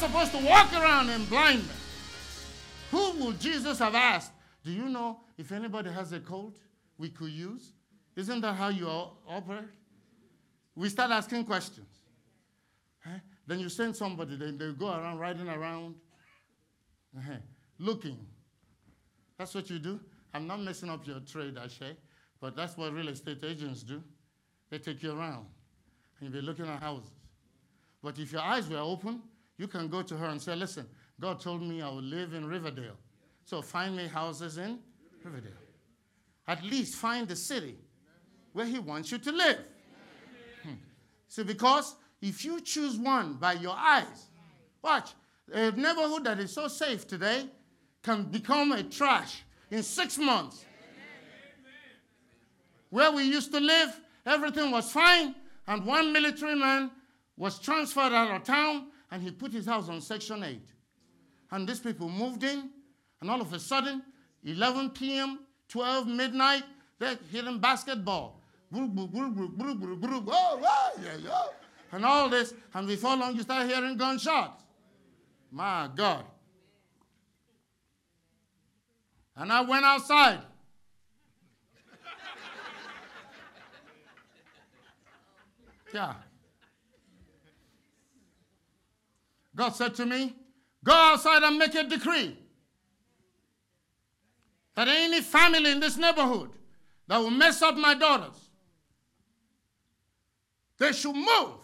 supposed to walk around in blindness. Who would Jesus have asked? Do you know if anybody has a cold we could use? Isn't that how you operate? We start asking questions. Huh? Then you send somebody, then they go around riding around, uh-huh, looking. That's what you do. I'm not messing up your trade, Ashe, but that's what real estate agents do. They take you around and you'll be looking at houses. But if your eyes were open, you can go to her and say, Listen, God told me I will live in Riverdale. So find me houses in Riverdale. At least find the city where He wants you to live. Hmm. See, because if you choose one by your eyes, watch, a neighborhood that is so safe today can become a trash in six months. Where we used to live, everything was fine, and one military man was transferred out of town and he put his house on Section 8. And these people moved in, and all of a sudden, 11 p.m., 12 midnight, they're hitting basketball. And all this, and before long, you start hearing gunshots. My God. And I went outside. Yeah. God said to me, Go outside and make a decree that any family in this neighborhood that will mess up my daughters, they should move.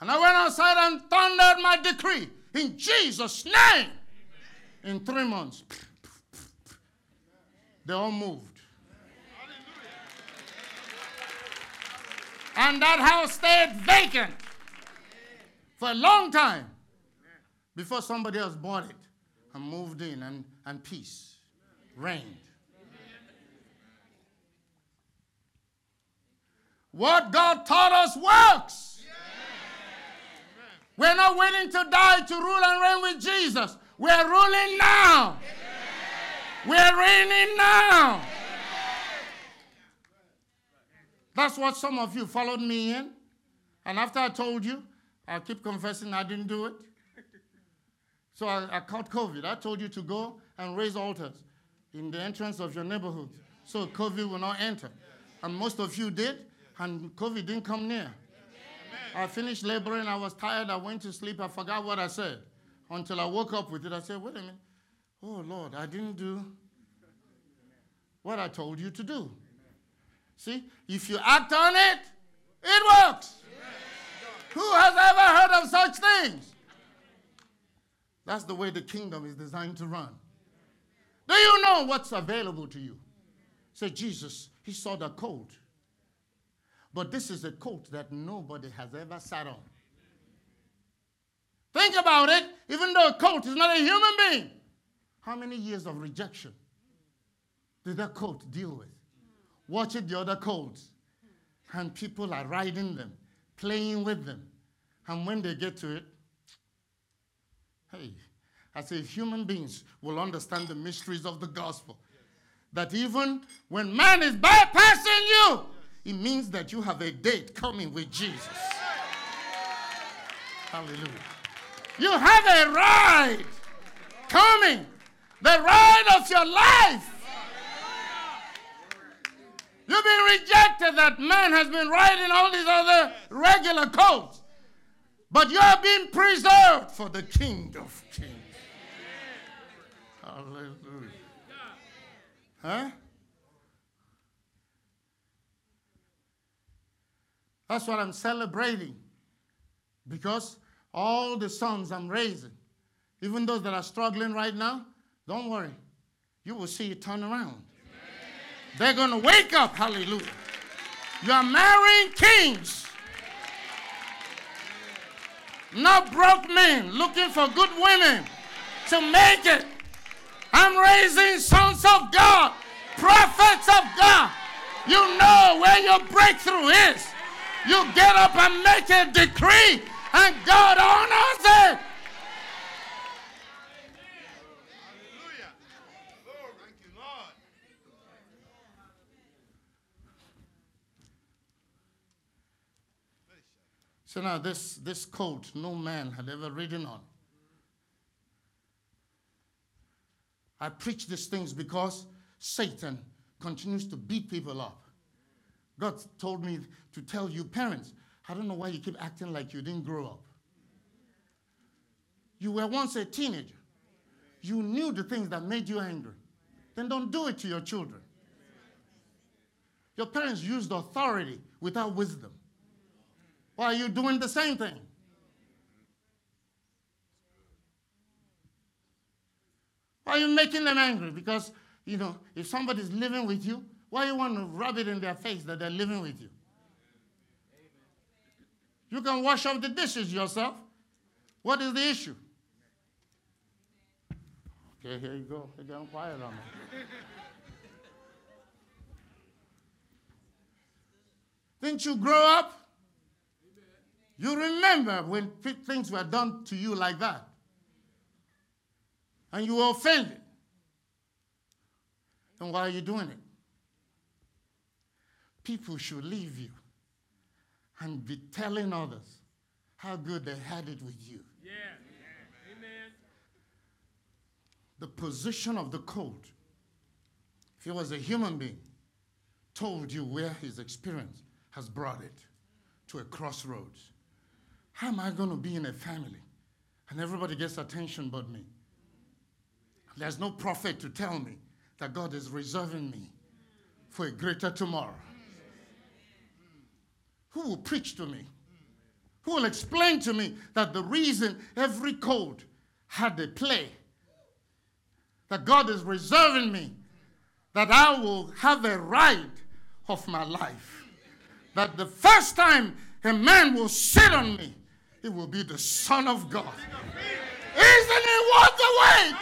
And I went outside and thundered my decree in Jesus' name. In three months, they all moved. And that house stayed vacant for a long time before somebody else bought it and moved in and, and peace reigned. What God taught us works. We're not waiting to die to rule and reign with Jesus. We're ruling now. We're reigning now. That's what some of you followed me in. And after I told you, I keep confessing I didn't do it. So I, I caught COVID. I told you to go and raise altars in the entrance of your neighborhood so COVID will not enter. And most of you did, and COVID didn't come near. I finished laboring. I was tired. I went to sleep. I forgot what I said until I woke up with it. I said, wait a minute. Oh, Lord, I didn't do what I told you to do. See, if you act on it, it works. Who has ever heard of such things? That's the way the kingdom is designed to run. Do you know what's available to you? Say, Jesus, he saw the coat. But this is a coat that nobody has ever sat on. Think about it. Even though a coat is not a human being, how many years of rejection did that coat deal with? Watching the other coats, and people are riding them playing with them. And when they get to it, hey, I say human beings will understand the mysteries of the gospel. That even when man is bypassing you, it means that you have a date coming with Jesus. Hallelujah. You have a ride coming, the ride of your life. You've been rejected. That man has been riding all these other regular coats. But you are being preserved for the King of Kings. Hallelujah. Huh? That's what I'm celebrating. Because all the sons I'm raising, even those that are struggling right now, don't worry. You will see it turn around. They're going to wake up. Hallelujah. You are marrying kings, not broke men looking for good women to make it. I'm raising sons of God, prophets of God. You know where your breakthrough is. You get up and make a decree, and God honors it. So now this, this coat no man had ever ridden on. I preach these things because Satan continues to beat people up. God told me to tell you, parents, I don't know why you keep acting like you didn't grow up. You were once a teenager. You knew the things that made you angry. Then don't do it to your children. Your parents used authority without wisdom. Why are you doing the same thing? Why are you making them angry? Because, you know, if somebody's living with you, why you want to rub it in their face that they're living with you? You can wash up the dishes yourself. What is the issue? Okay, here you go. They're getting quiet on me. Didn't you grow up? You remember when things were done to you like that. And you were offended. And why are you doing it? People should leave you and be telling others how good they had it with you. Yeah. Amen. The position of the coat, if he was a human being, told you where his experience has brought it to a crossroads. How am I going to be in a family and everybody gets attention but me? There's no prophet to tell me that God is reserving me for a greater tomorrow. Who will preach to me? Who will explain to me that the reason every code had a play, that God is reserving me, that I will have a ride of my life, that the first time a man will sit on me, it will be the Son of God. Isn't it worth the wait?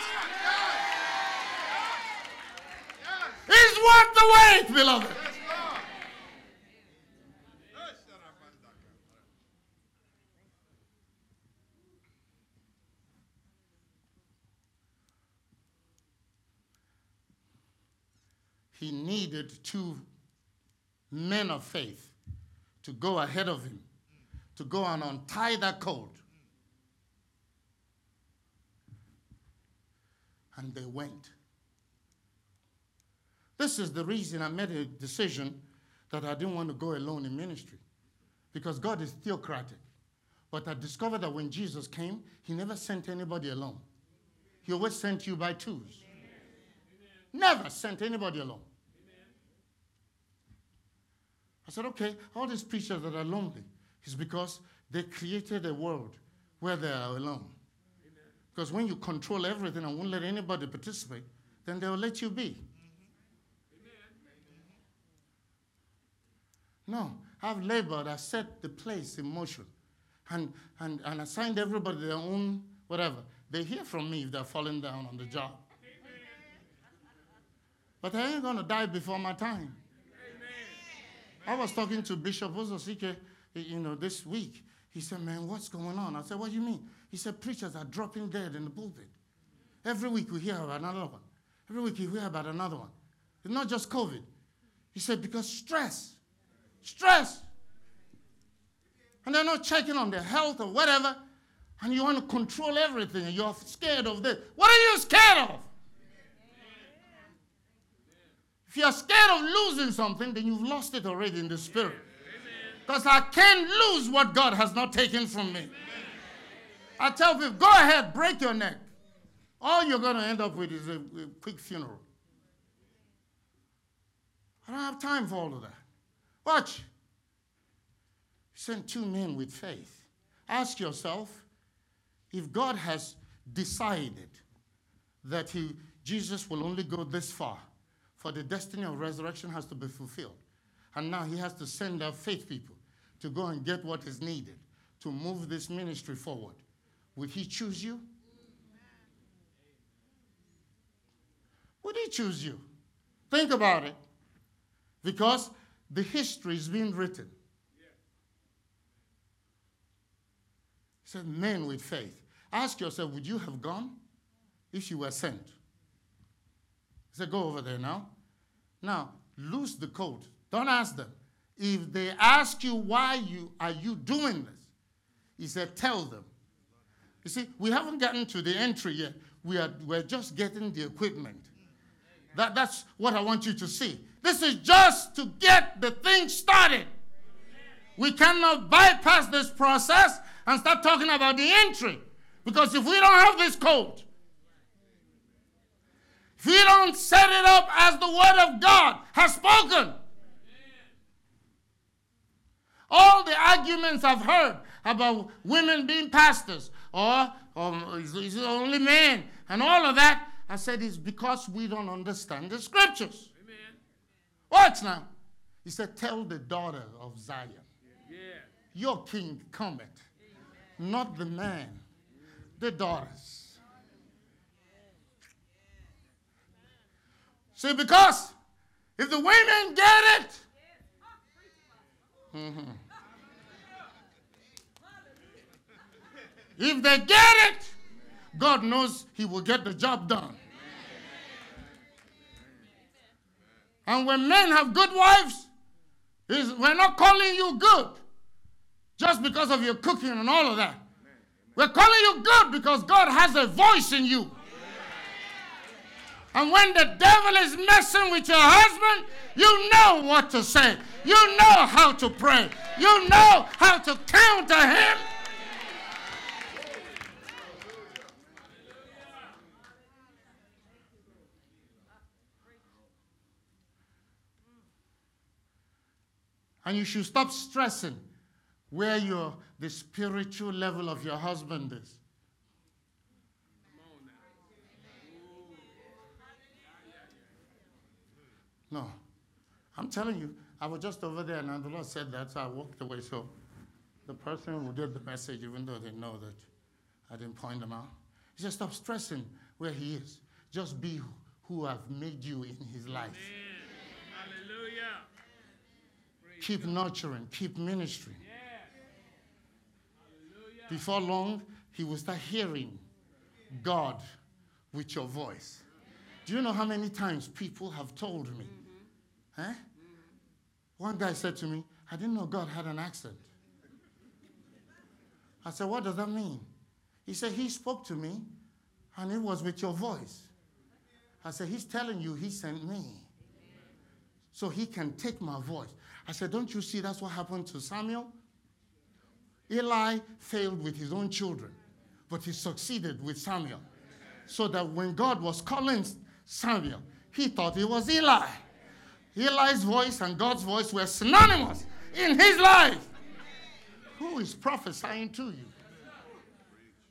It's worth the wait, beloved. he needed two men of faith to go ahead of him, to go and untie that colt. And they went. This is the reason I made a decision that I didn't want to go alone in ministry. Because God is theocratic. But I discovered that when Jesus came, he never sent anybody alone. He always sent you by twos. Never sent anybody alone. I said, okay, all these preachers that are lonely is because they created a world where they are alone. Because when you control everything and won't let anybody participate, then they'll let you be. No, I've labored, I set the place in motion and, and, and assigned everybody their own whatever. They hear from me if they're falling down on the job. But I ain't going to die before my time. I was talking to Bishop Ososike, you know, this week. He said, man, what's going on? I said, what do you mean? He said, preachers are dropping dead in the pulpit. Every week we hear about another one. Every week we hear about another one. It's not just COVID. He said, because stress. Stress. And they're not checking on their health or whatever. And you want to control everything and you're scared of this. What are you scared of? If you're scared of losing something, then you've lost it already in the spirit. Because I can't lose what God has not taken from me. I tell people, go ahead, break your neck. All you're going to end up with is a, a quick funeral. I don't have time for all of that. Watch. Send two men with faith. Ask yourself if God has decided that he, Jesus will only go this far, for the destiny of resurrection has to be fulfilled. And now he has to send out faith people to go and get what is needed to move this ministry forward. Would he choose you? Would he choose you? Think about it. Because the history is being written. He said, Men with faith. Ask yourself, would you have gone if you were sent? He said, Go over there now. Now, loose the coat. Don't ask them. If they ask you why you are you doing this, He said, Tell them. You see, we haven't gotten to the entry yet. We are, we're just getting the equipment. That, that's what I want you to see. This is just to get the thing started. We cannot bypass this process and start talking about the entry. Because if we don't have this code, if we don't set it up as the Word of God has spoken, all the arguments I've heard about women being pastors or um, is only men and all of that, I said it's because we don't understand the scriptures. Amen. Watch now. He said, Tell the daughter of Zion, yeah. your king cometh, Amen. not the man, the daughters. See, because if the women get it, mm-hmm. if they get it, God knows He will get the job done. And when men have good wives, we're not calling you good just because of your cooking and all of that. We're calling you good because God has a voice in you. And when the devil is messing with your husband, you know what to say. You know how to pray. You know how to counter him. And you should stop stressing where your the spiritual level of your husband is. No. I'm telling you, I was just over there and the Lord said that, so I walked away. So the person who did the message, even though they know that I didn't point them out, he said, Stop stressing where he is. Just be who I've made you in his life. Amen. Keep nurturing, keep ministering. Before long, he will start hearing God with your voice. Do you know how many times people have told me? Mm-hmm. Eh? One guy said to me, I didn't know God had an accent. I said, What does that mean? He said, He spoke to me and it was with your voice. I said, He's telling you He sent me. So He can take my voice. I said, Don't you see that's what happened to Samuel? Eli failed with his own children, but he succeeded with Samuel. So that when God was calling Samuel, he thought it was Eli. Eli's voice and God's voice were synonymous in his life. Who is prophesying to you?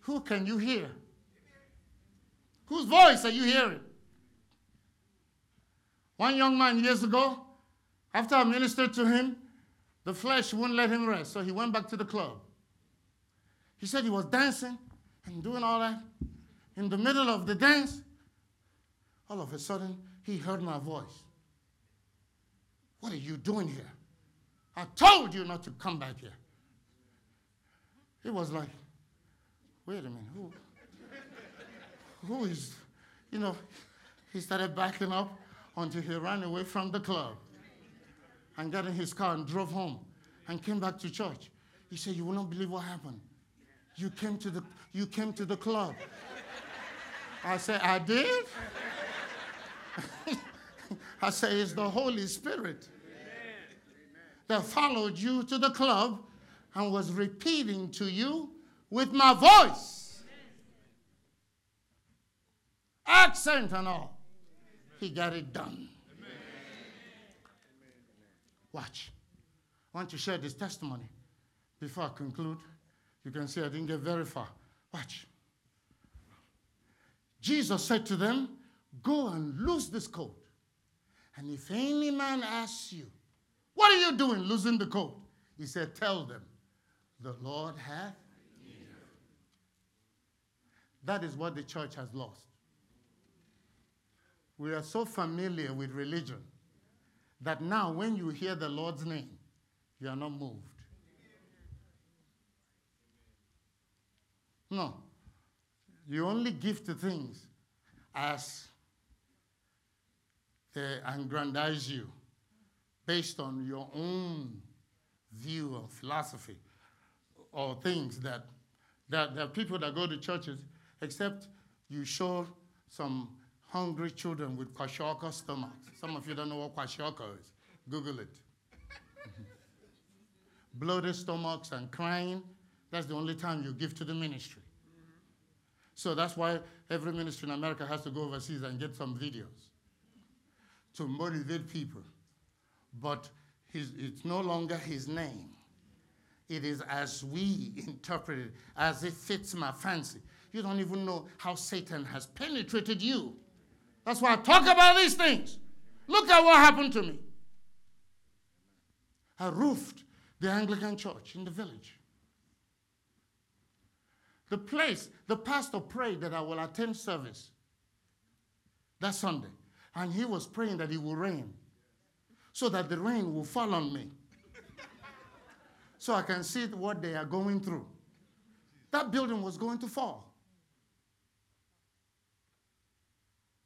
Who can you hear? Whose voice are you hearing? One young man years ago after I ministered to him, the flesh wouldn't let him rest, so he went back to the club. He said he was dancing and doing all that. In the middle of the dance, all of a sudden, he heard my voice. What are you doing here? I told you not to come back here. He was like, wait a minute, who, who is, you know, he started backing up until he ran away from the club and got in his car and drove home and came back to church. He said, You will not believe what happened. You came to the, you came to the club. I said, I did? I say It's the Holy Spirit that followed you to the club and was repeating to you with my voice. Accent and all. He got it done. Watch. I want to share this testimony before I conclude. You can see I didn't get very far. Watch. Jesus said to them, Go and lose this coat. And if any man asks you, What are you doing losing the coat? He said, Tell them, the Lord hath That is what the church has lost. We are so familiar with religion that now when you hear the Lord's name, you are not moved. No. You only give to things as Uh, aggrandize you based on your own view of philosophy. or things that, that are people that go to churches, except you show some hungry children with kwashiorkor stomachs. Some of you don't know what kwashiorkor is. Google it. Bloated stomachs and crying, that's the only time you give to the ministry. So that's why every ministry in America has to go overseas and get some videos to motivate people. But his, it's no longer his name. It is as we interpret it, as it fits my fancy. You don't even know how Satan has penetrated you. That's why I talk about these things. Look at what happened to me. I roofed the Anglican church in the village. The place, the pastor prayed that I will attend service that Sunday. And he was praying that it will rain so that the rain will fall on me. so I can see what they are going through. That building was going to fall.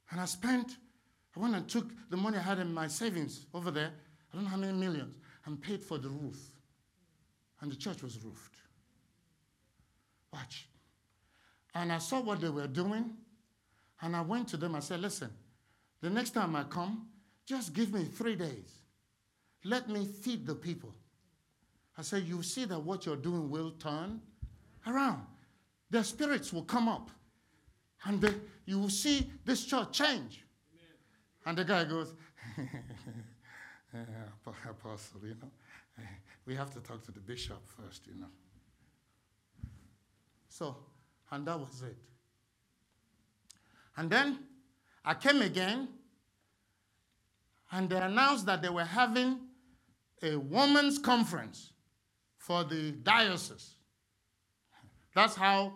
And I spent, I went and took the money I had in my savings over there, I don't know how many millions, and paid for the roof. And the church was roofed. Watch. And I saw what they were doing, and I went to them. I said, Listen, the next time I come, just give me three days. Let me feed the people. I said, You see that what you're doing will turn around. Their spirits will come up. And you will see this church change. Amen. And the guy goes, Apostle, you know, we have to talk to the bishop first, you know. So, and that was it. And then I came again, and they announced that they were having a women's conference for the diocese. That's how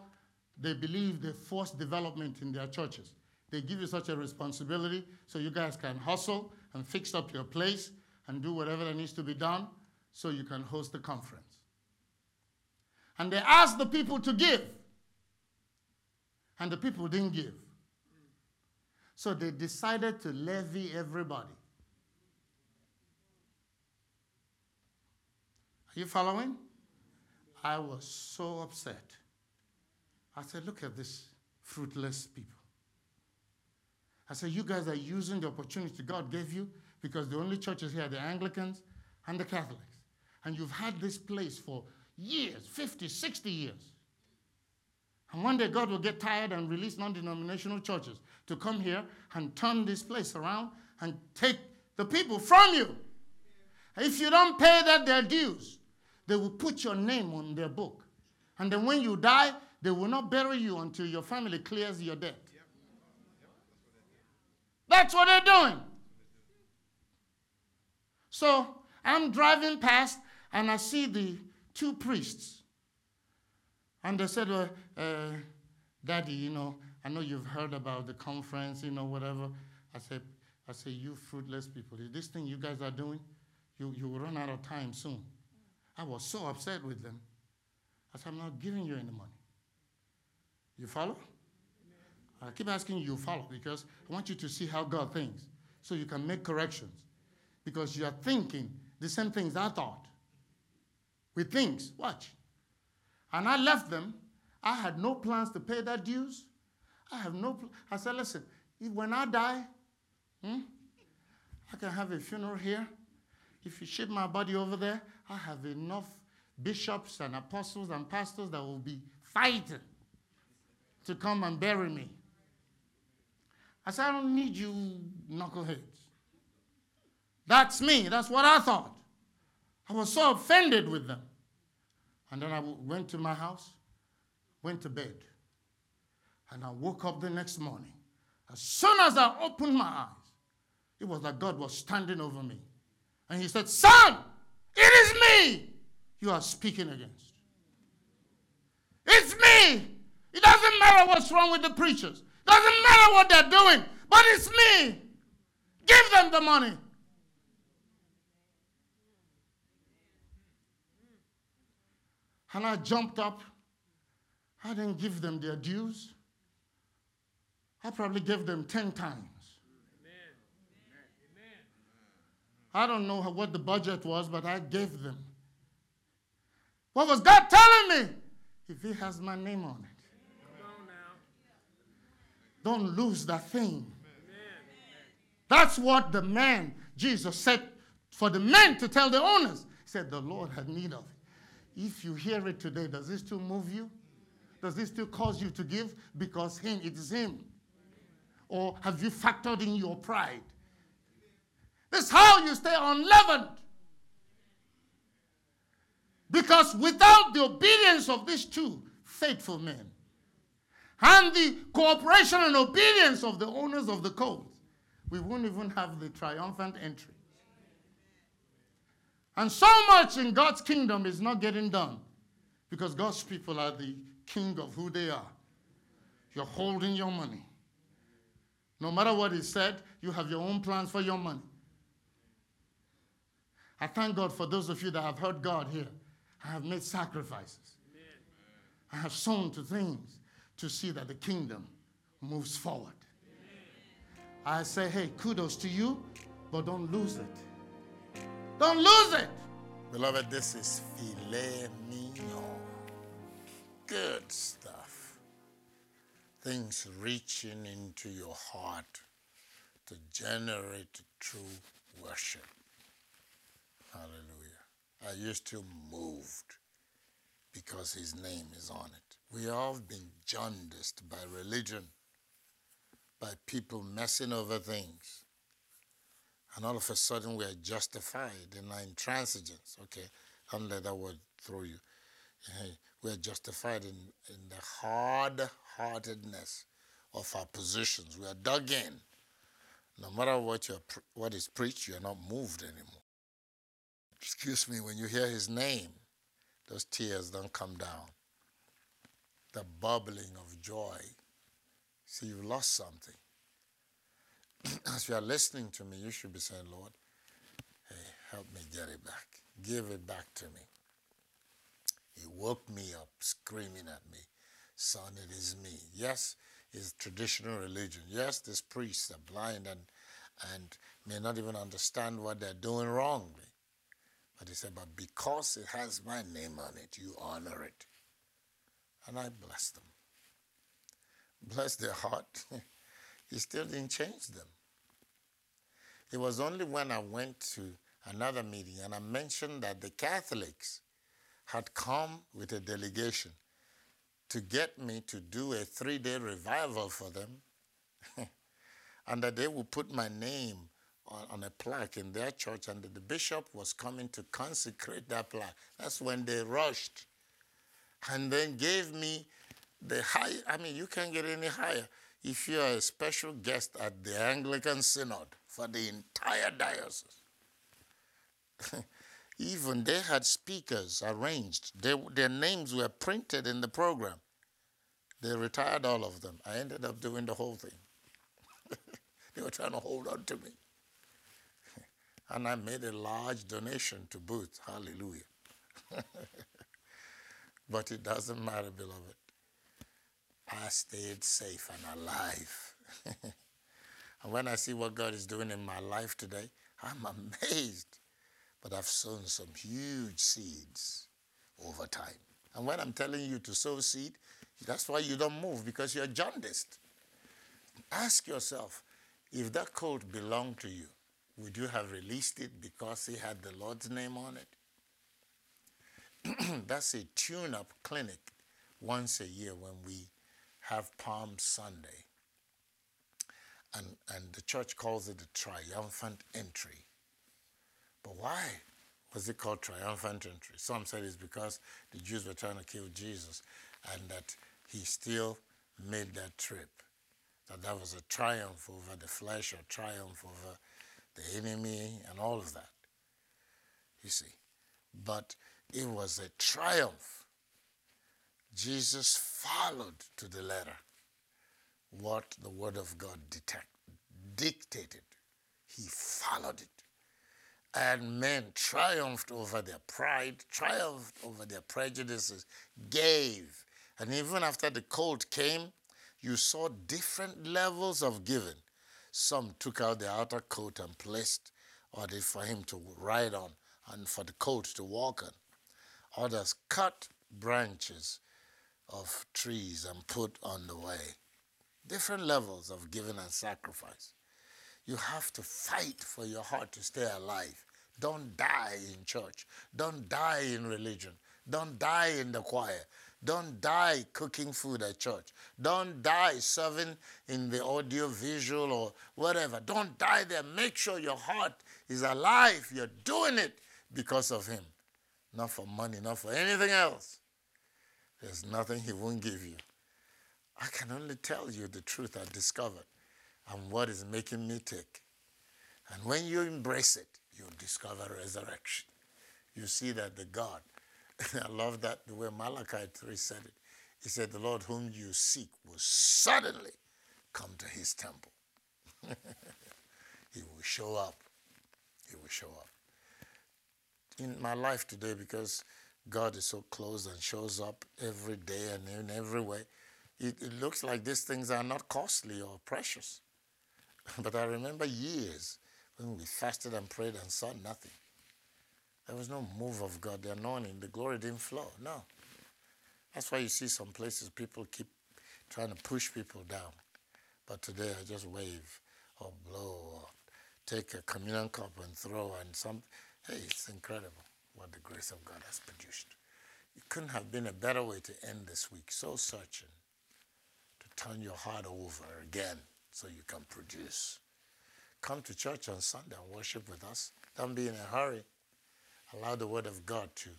they believe they force development in their churches. They give you such a responsibility so you guys can hustle and fix up your place and do whatever that needs to be done so you can host the conference. And they asked the people to give, and the people didn't give. So they decided to levy everybody. Are you following? I was so upset. I said, Look at this fruitless people. I said, You guys are using the opportunity God gave you because the only churches here are the Anglicans and the Catholics. And you've had this place for years 50, 60 years. And one day God will get tired and release non denominational churches to come here and turn this place around and take the people from you. If you don't pay that their dues, they will put your name on their book. And then when you die, they will not bury you until your family clears your debt. That's what they're doing. So I'm driving past and I see the two priests. And they said, well, uh, Daddy, you know, I know you've heard about the conference, you know, whatever. I said, I said, you fruitless people, this thing you guys are doing, you, you will run out of time soon. I was so upset with them. I said, I'm not giving you any money. You follow? I keep asking you, you follow, because I want you to see how God thinks so you can make corrections. Because you are thinking the same things I thought. With things, watch. And I left them. I had no plans to pay that dues. I have no. Pl- I said, listen, when I die, hmm, I can have a funeral here. If you ship my body over there, I have enough bishops and apostles and pastors that will be fighting to come and bury me. I said, I don't need you knuckleheads. That's me. That's what I thought. I was so offended with them. And then I went to my house, went to bed. And I woke up the next morning. As soon as I opened my eyes, it was like God was standing over me. And He said, Son, it is me you are speaking against. It's me. It doesn't matter what's wrong with the preachers. it Doesn't matter what they're doing, but it's me. Give them the money. And I jumped up. I didn't give them their dues. I probably gave them 10 times. I don't know what the budget was, but I gave them. What was God telling me? If He has my name on it, don't lose that thing. That's what the man, Jesus said for the men to tell the owners. He said, The Lord had need of it. If you hear it today, does it still move you? Does it still cause you to give? Because Him, it is Him. Or have you factored in your pride? This is how you stay unleavened. Because without the obedience of these two faithful men and the cooperation and obedience of the owners of the colt, we won't even have the triumphant entry. And so much in God's kingdom is not getting done because God's people are the king of who they are. You're holding your money. No matter what is said, you have your own plans for your money. I thank God for those of you that have heard God here. I have made sacrifices. Amen. I have sown to things to see that the kingdom moves forward. Amen. I say, hey, kudos to you, but don't lose it. Don't lose it. Beloved, this is filet mignon. Good stuff. Things reaching into your heart to generate true worship. Hallelujah. Are you still moved because his name is on it? We all have been jaundiced by religion, by people messing over things. And all of a sudden we are justified in our intransigence. Okay, don't let that word throw you. We are justified in, in the hard heartedness of our positions. We are dug in. No matter what, you're, what is preached, you're not moved anymore excuse me, when you hear his name, those tears don't come down. The bubbling of joy. See, you've lost something. As you are listening to me, you should be saying, Lord, hey, help me get it back. Give it back to me. He woke me up screaming at me, Son, it is me. Yes, it's traditional religion. Yes, these priests are blind and, and may not even understand what they're doing wrongly. But he said, But because it has my name on it, you honor it. And I bless them. Bless their heart. he still didn't change them. It was only when I went to another meeting and I mentioned that the Catholics had come with a delegation to get me to do a three day revival for them and that they would put my name on, on a plaque in their church, and that the bishop was coming to consecrate that plaque. That's when they rushed and then gave me the high. I mean, you can't get any higher if you are a special guest at the Anglican Synod for the entire diocese. Even they had speakers arranged, they, their names were printed in the program. They retired all of them. I ended up doing the whole thing. they were trying to hold on to me. And I made a large donation to Booth. Hallelujah. but it doesn't matter, beloved. I stayed safe and alive. And when I see what God is doing in my life today, I'm amazed. But I've sown some huge seeds over time. And when I'm telling you to sow seed, that's why you don't move because you're jaundiced. Ask yourself if that coat belonged to you, would you have released it because it had the Lord's name on it? That's a tune up clinic once a year when we have Palm Sunday. And, and the church calls it the triumphant entry. But why was it called triumphant entry? Some said it's because the Jews were trying to kill Jesus and that he still made that trip. That that was a triumph over the flesh or triumph over the enemy, and all of that. You see. But it was a triumph. Jesus followed to the letter what the Word of God detect, dictated. He followed it. And men triumphed over their pride, triumphed over their prejudices, gave. And even after the colt came, you saw different levels of giving. Some took out the outer coat and placed it for him to ride on and for the coat to walk on. Others cut branches of trees and put on the way. Different levels of giving and sacrifice. You have to fight for your heart to stay alive. Don't die in church. Don't die in religion. Don't die in the choir. Don't die cooking food at church. Don't die serving in the audio visual or whatever. Don't die there. Make sure your heart is alive. You're doing it because of Him, not for money, not for anything else. There's nothing He won't give you. I can only tell you the truth I discovered and what is making me tick. And when you embrace it, you discover resurrection. You see that the God I love that the way Malachi 3 said it. He said, The Lord whom you seek will suddenly come to his temple. he will show up. He will show up. In my life today, because God is so close and shows up every day and in every way, it, it looks like these things are not costly or precious. but I remember years when we fasted and prayed and saw nothing. There was no move of God, the anointing, the glory didn't flow. No. That's why you see some places people keep trying to push people down. But today I just wave or blow or take a communion cup and throw and some. Hey, it's incredible what the grace of God has produced. It couldn't have been a better way to end this week. So searching turn your heart over again so you can produce. Come to church on Sunday and worship with us. Don't be in a hurry. Allow the Word of God to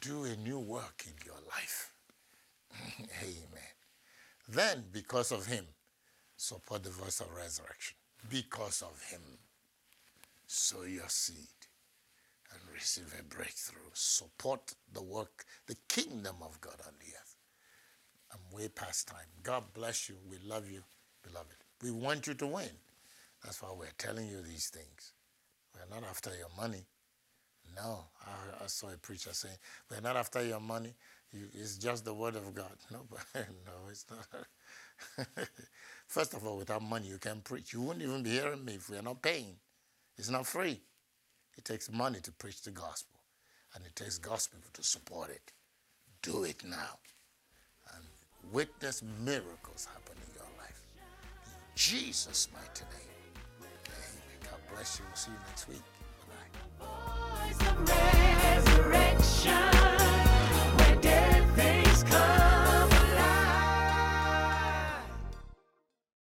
do a new work in your life. Amen. Then, because of Him, support the voice of resurrection. Because of Him, sow your seed and receive a breakthrough. Support the work, the kingdom of God on the earth. I'm way past time. God bless you. We love you, beloved. We want you to win. That's why we're telling you these things. We're not after your money. No, I, I, saw a preacher saying, "We're not after your money. You, it's just the word of God." No, but, no, it's not. First of all, without money, you can't preach. You wouldn't even be hearing me if we are not paying. It's not free. It takes money to preach the gospel, and it takes gospel to support it. Do it now, witness miracles happen in your life. In Jesus' mighty name. Amen. God bless you. We'll see you next week. Bye.